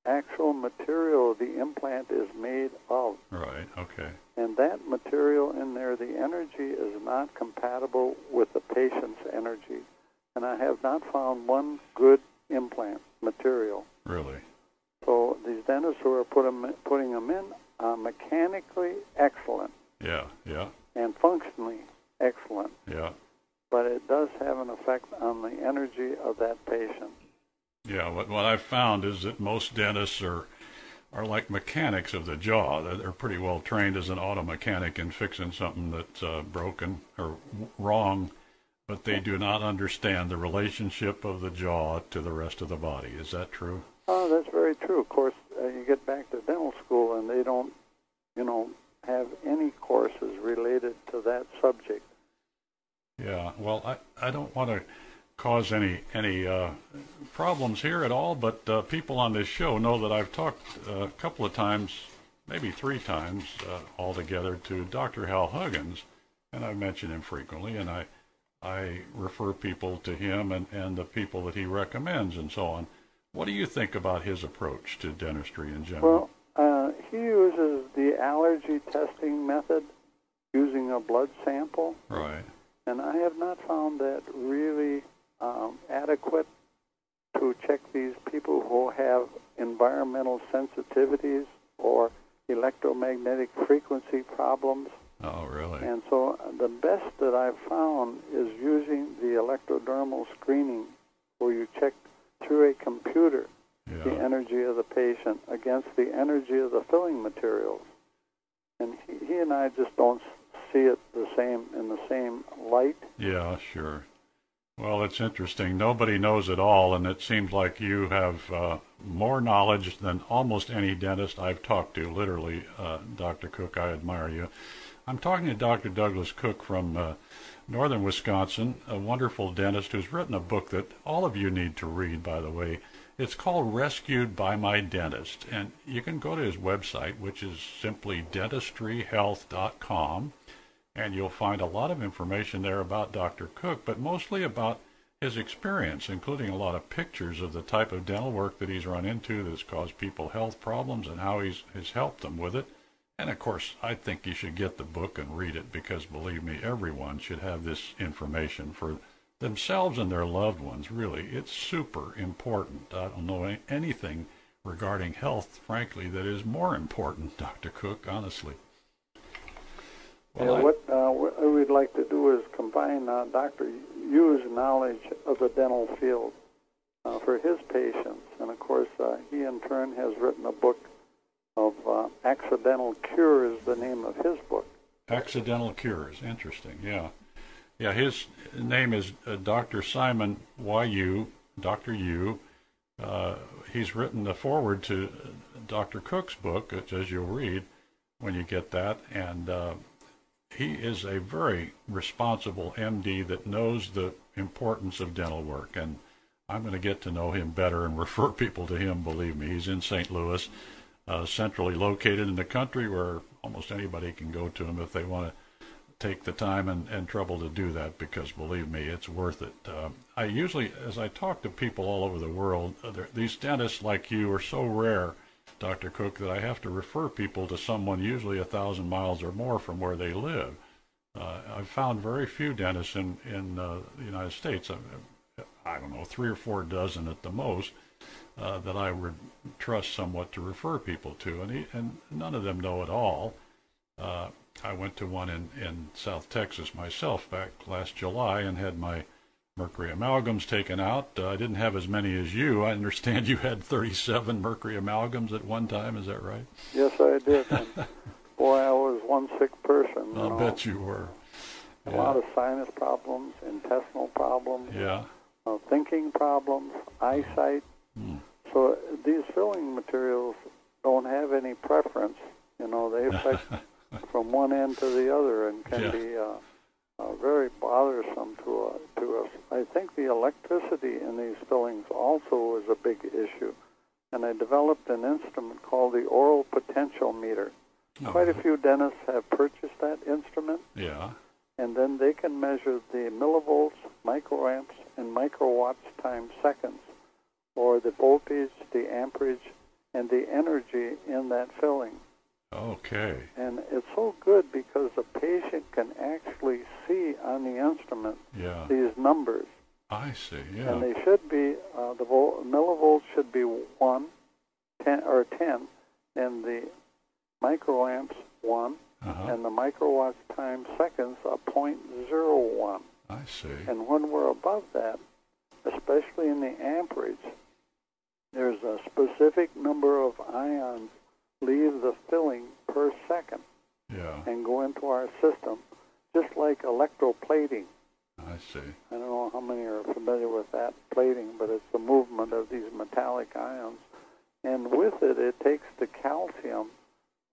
actual material the implant is made of. Right. Okay. And that material in there, the energy is not compatible with the patient's energy. And I have not found one good implant material. Really. So these dentists who are put 'em- putting them in are mechanically excellent Yeah. Yeah. and functionally excellent, Yeah. but it does have an effect on the energy of that patient. Yeah, what what I've found is that most dentists are are like mechanics of the jaw. They're, pretty well trained as an auto mechanic in fixing something that's uh, broken or w- wrong, but they do not understand the relationship of the jaw to the rest of the body. Is that true? Oh, that's very true. Of course, uh, you get back to dental school and they don't, you know, have any courses related to that subject. Yeah. Well, I I don't want to cause any any uh, problems here at all, but uh, people on this show know that I've talked uh, a couple of times, maybe three times uh, altogether, to Dr. Hal Huggins, and I've mentioned him frequently, and I I refer people to him and, and the people that he recommends and so on. What do you think about his approach to dentistry in general? Well, uh, he uses the allergy testing method using a blood sample, right. and I have not found that really um, adequate to check these people who have environmental sensitivities or electromagnetic frequency problems. Oh, really? And so uh, the best that I've found is using the electrodermal screening, where you check through a computer Yeah. the energy of the patient against the energy of the filling materials. And he, he and I just don't see it the same in the same light. Yeah, sure. Well, it's interesting. Nobody knows it all, and it seems like you have uh, more knowledge than almost any dentist I've talked to. Literally, uh, Dr. Cook, I admire you. I'm talking to Dr. Douglas Cook from uh, northern Wisconsin, a wonderful dentist who's written a book that all of you need to read, by the way. It's called Rescued by My Dentist, and you can go to his website, which is simply dentistryhealth.com, and you'll find a lot of information there about Dr. Cook, but mostly about his experience, including a lot of pictures of the type of dental work that he's run into that's caused people health problems and how he's, he's helped them with it. And of course, I think you should get the book and read it because believe me, everyone should have this information for themselves and their loved ones. Really, it's super important. I don't know anything regarding health, frankly, that is more important, Dr. Cook, honestly. Well, uh, what we'd like to do is combine uh, Dr. Yu's knowledge of the dental field uh, for his patients. And of course, uh, he in turn has written a book of uh, Accidental Cure is the name of his book. Accidental cures. Interesting. Yeah. Yeah, his name is uh, Dr. Simon Y.U., Dr. Yu. Uh, he's written the foreword to Dr. Cook's book, which, as you'll read when you get that. And he is a very responsible MD that knows the importance of dental work. And I'm going to get to know him better and refer people to him, believe me. He's in St. Louis, uh, centrally located in the country where almost anybody can go to him if they want to take the time and, and trouble to do that because believe me, it's worth it. Uh, I usually, as I talk to people all over the world, uh, these dentists like you are so rare, Dr. Cook, that I have to refer people to someone usually a thousand miles or more from where they live. Uh, I've found very few dentists in, in uh, the United States. I, I don't know, three or four dozen at the most. Uh, that I would trust somewhat to refer people to, and he, and none of them know it all. Uh, I went to one in, in South Texas myself back last July and had my mercury amalgams taken out. Uh, I didn't have as many as you. I understand you had 37 mercury amalgams at one time. Is that right? Yes, I did. Boy, I was one sick person. I'll know. bet you were. A lot of sinus problems, intestinal problems, Yeah. uh, thinking problems, eyesight. Hmm. So these filling materials don't have any preference. You know, they affect from one end to the other and can Yeah. be uh, uh, very bothersome to uh, to us. I think the electricity in these fillings also is a big issue, and I developed an instrument called the oral potentiometer. Oh, Quite a few dentists have purchased that instrument, Yeah. and then they can measure the millivolts, microamps, and microwatts times seconds, or the voltage, the amperage, and the energy in that filling. Okay. And it's so good because the patient can actually see on the instrument Yeah. these numbers, I see. and they should be uh, the vol- millivolts should be one, ten or ten, and the microamps one, Uh-huh. and the microwatts times seconds are point zero one. I see. And when we're above that, especially in the amperage, there's a specific number of ions leave the filling per second Yeah. and go into our system, just like electroplating. I see. I don't know how many are familiar with that plating, but it's the movement of these metallic ions. And with it, it takes the calcium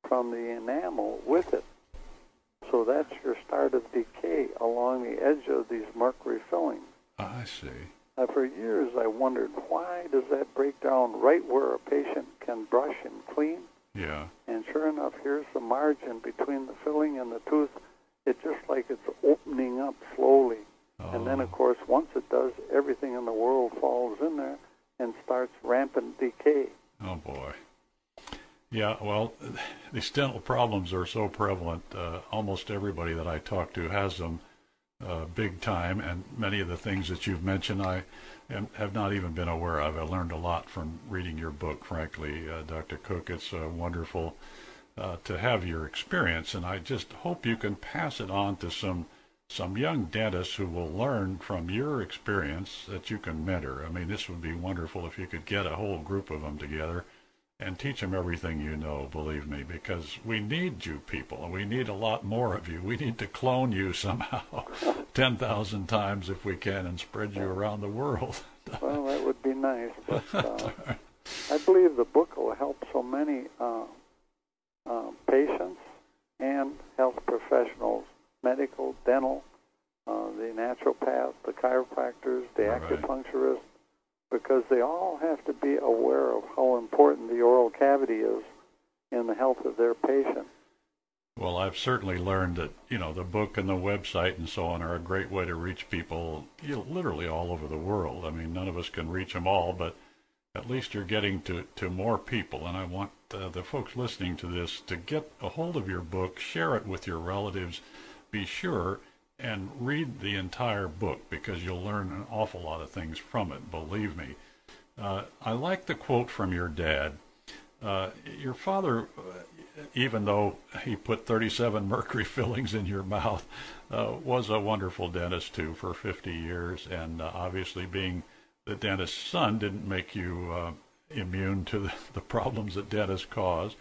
from the enamel with it. So that's your start of decay along the edge of these mercury fillings. I see. Now, for years, I wondered why does that break down right where a patient can brush and clean? Yeah. And sure enough, here's the margin between the filling and the tooth. It's just like it's opening up slowly. And then, of Oh, course, once it does, everything in the world falls in there and starts rampant decay. Oh boy. Yeah, well, these dental problems are so prevalent. Uh, almost everybody that I talk to has them uh, big time, and many of the things that you've mentioned I have not even been aware of. I learned a lot from reading your book, frankly, uh, Dr. Cook. It's uh, wonderful uh, to have your experience, and I just hope you can pass it on to some some young dentists who will learn from your experience that you can mentor. I mean, this would be wonderful if you could get a whole group of them together and teach them everything you know, believe me, because we need you people, and we need a lot more of you. We need to clone you somehow 10,000 times if we can and spread you around the world. well, that would be nice. But, uh, I believe the book will help so many uh, uh, patients and health professionals, medical, dental, uh, the naturopath, the chiropractors, the All right. Because they all have to be aware of how important the oral cavity is in the health of their patient. Well, I've certainly learned that you know the book and the website and so on are a great way to reach people, you know, literally all over the world. I mean, none of us can reach them all, but at least you're getting to to more people. And I want uh, the folks listening to this to get a hold of your book, share it with your relatives. Be sure and read the entire book because you'll learn an awful lot of things from it. Believe me. Uh, I like the quote from your dad. Uh, your father, uh, even though he put 37 mercury fillings in your mouth, uh, was a wonderful dentist too for 50 years. And uh, obviously, being the dentist's son didn't make you uh, immune to the, the problems that dentists cause.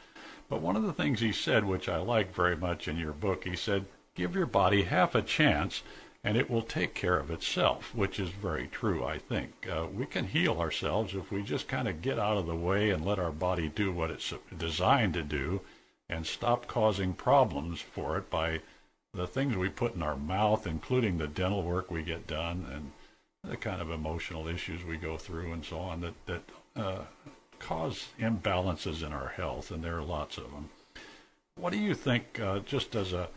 But one of the things he said, which I like very much in your book, he said, give your body half a chance and it will take care of itself, which is very true, I think. Uh, we can heal ourselves if we just kind of get out of the way and let our body do what it's designed to do and stop causing problems for it by the things we put in our mouth, including the dental work we get done and the kind of emotional issues we go through and so on that, that uh, cause imbalances in our health, and there are lots of them. What do you think, uh, just as a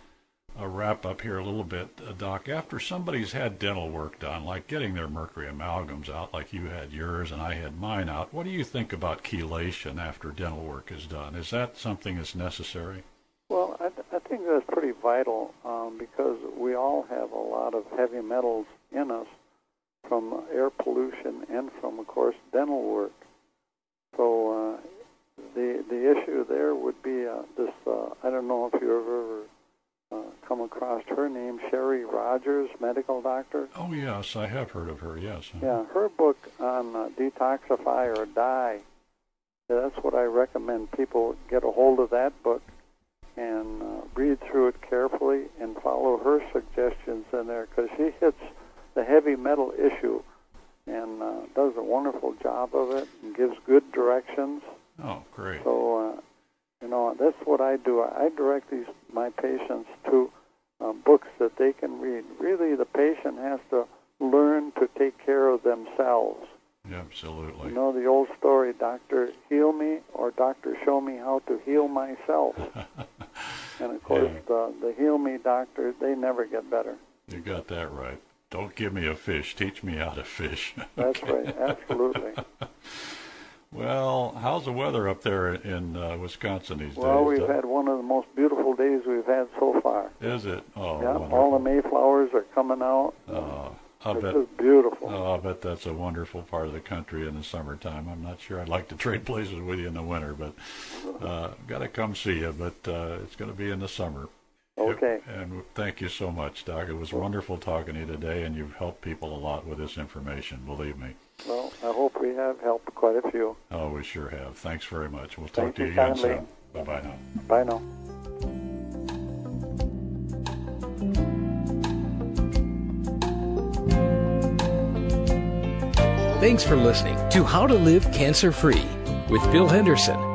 a wrap up here a little bit, uh, Doc. After somebody's had dental work done, like getting their mercury amalgams out, like you had yours and I had mine out, what do you think about chelation after dental work is done? Is that something that's necessary? Well, I, th- I think that's pretty vital um, because we all have a lot of heavy metals in us from air pollution and from, of course, dental work. So uh, the the issue there would be uh, this. Uh, I don't know if you've ever come across her name, Sherry Rogers, medical doctor. Oh yes, I have heard of her. Yes. Yeah, her book on uh, detoxify or die. That's what I recommend people get a hold of that book and uh, read through it carefully and follow her suggestions in there because she hits the heavy metal issue and uh, does a wonderful job of it and gives good directions. Oh, great. So, uh, you know, that's what I do. I direct these my patients to uh, books that they can read. Really, the patient has to learn to take care of themselves. Absolutely. You know the old story, Doctor, heal me, or Doctor, show me how to heal myself. and of course, Yeah. the, the heal me doctors, they never get better. You got that right. Don't give me a fish. Teach me how to fish. That's right, absolutely. well, how's the weather up there in uh, Wisconsin these Well, days? Well, we've Doc? had one of the most beautiful days we've had so far. Is it? Oh, yeah, wonderful. all the mayflowers are coming out. Oh, I It's bet. just beautiful. Oh, I bet that's a wonderful part of the country in the summertime. I'm not sure I'd like to trade places with you in the winter, but uh, got to come see you. But uh, it's going to be in the summer. Okay. And thank you so much, Doc. It was wonderful talking to you today, and you've helped people a lot with this information. Believe me. Well, I hope we have helped quite a few. Oh, we sure have. Thanks very much. We'll talk Thank to you you again soon. Bye bye now. Bye now. Thanks for listening to How to Live Cancer Free with Bill Henderson.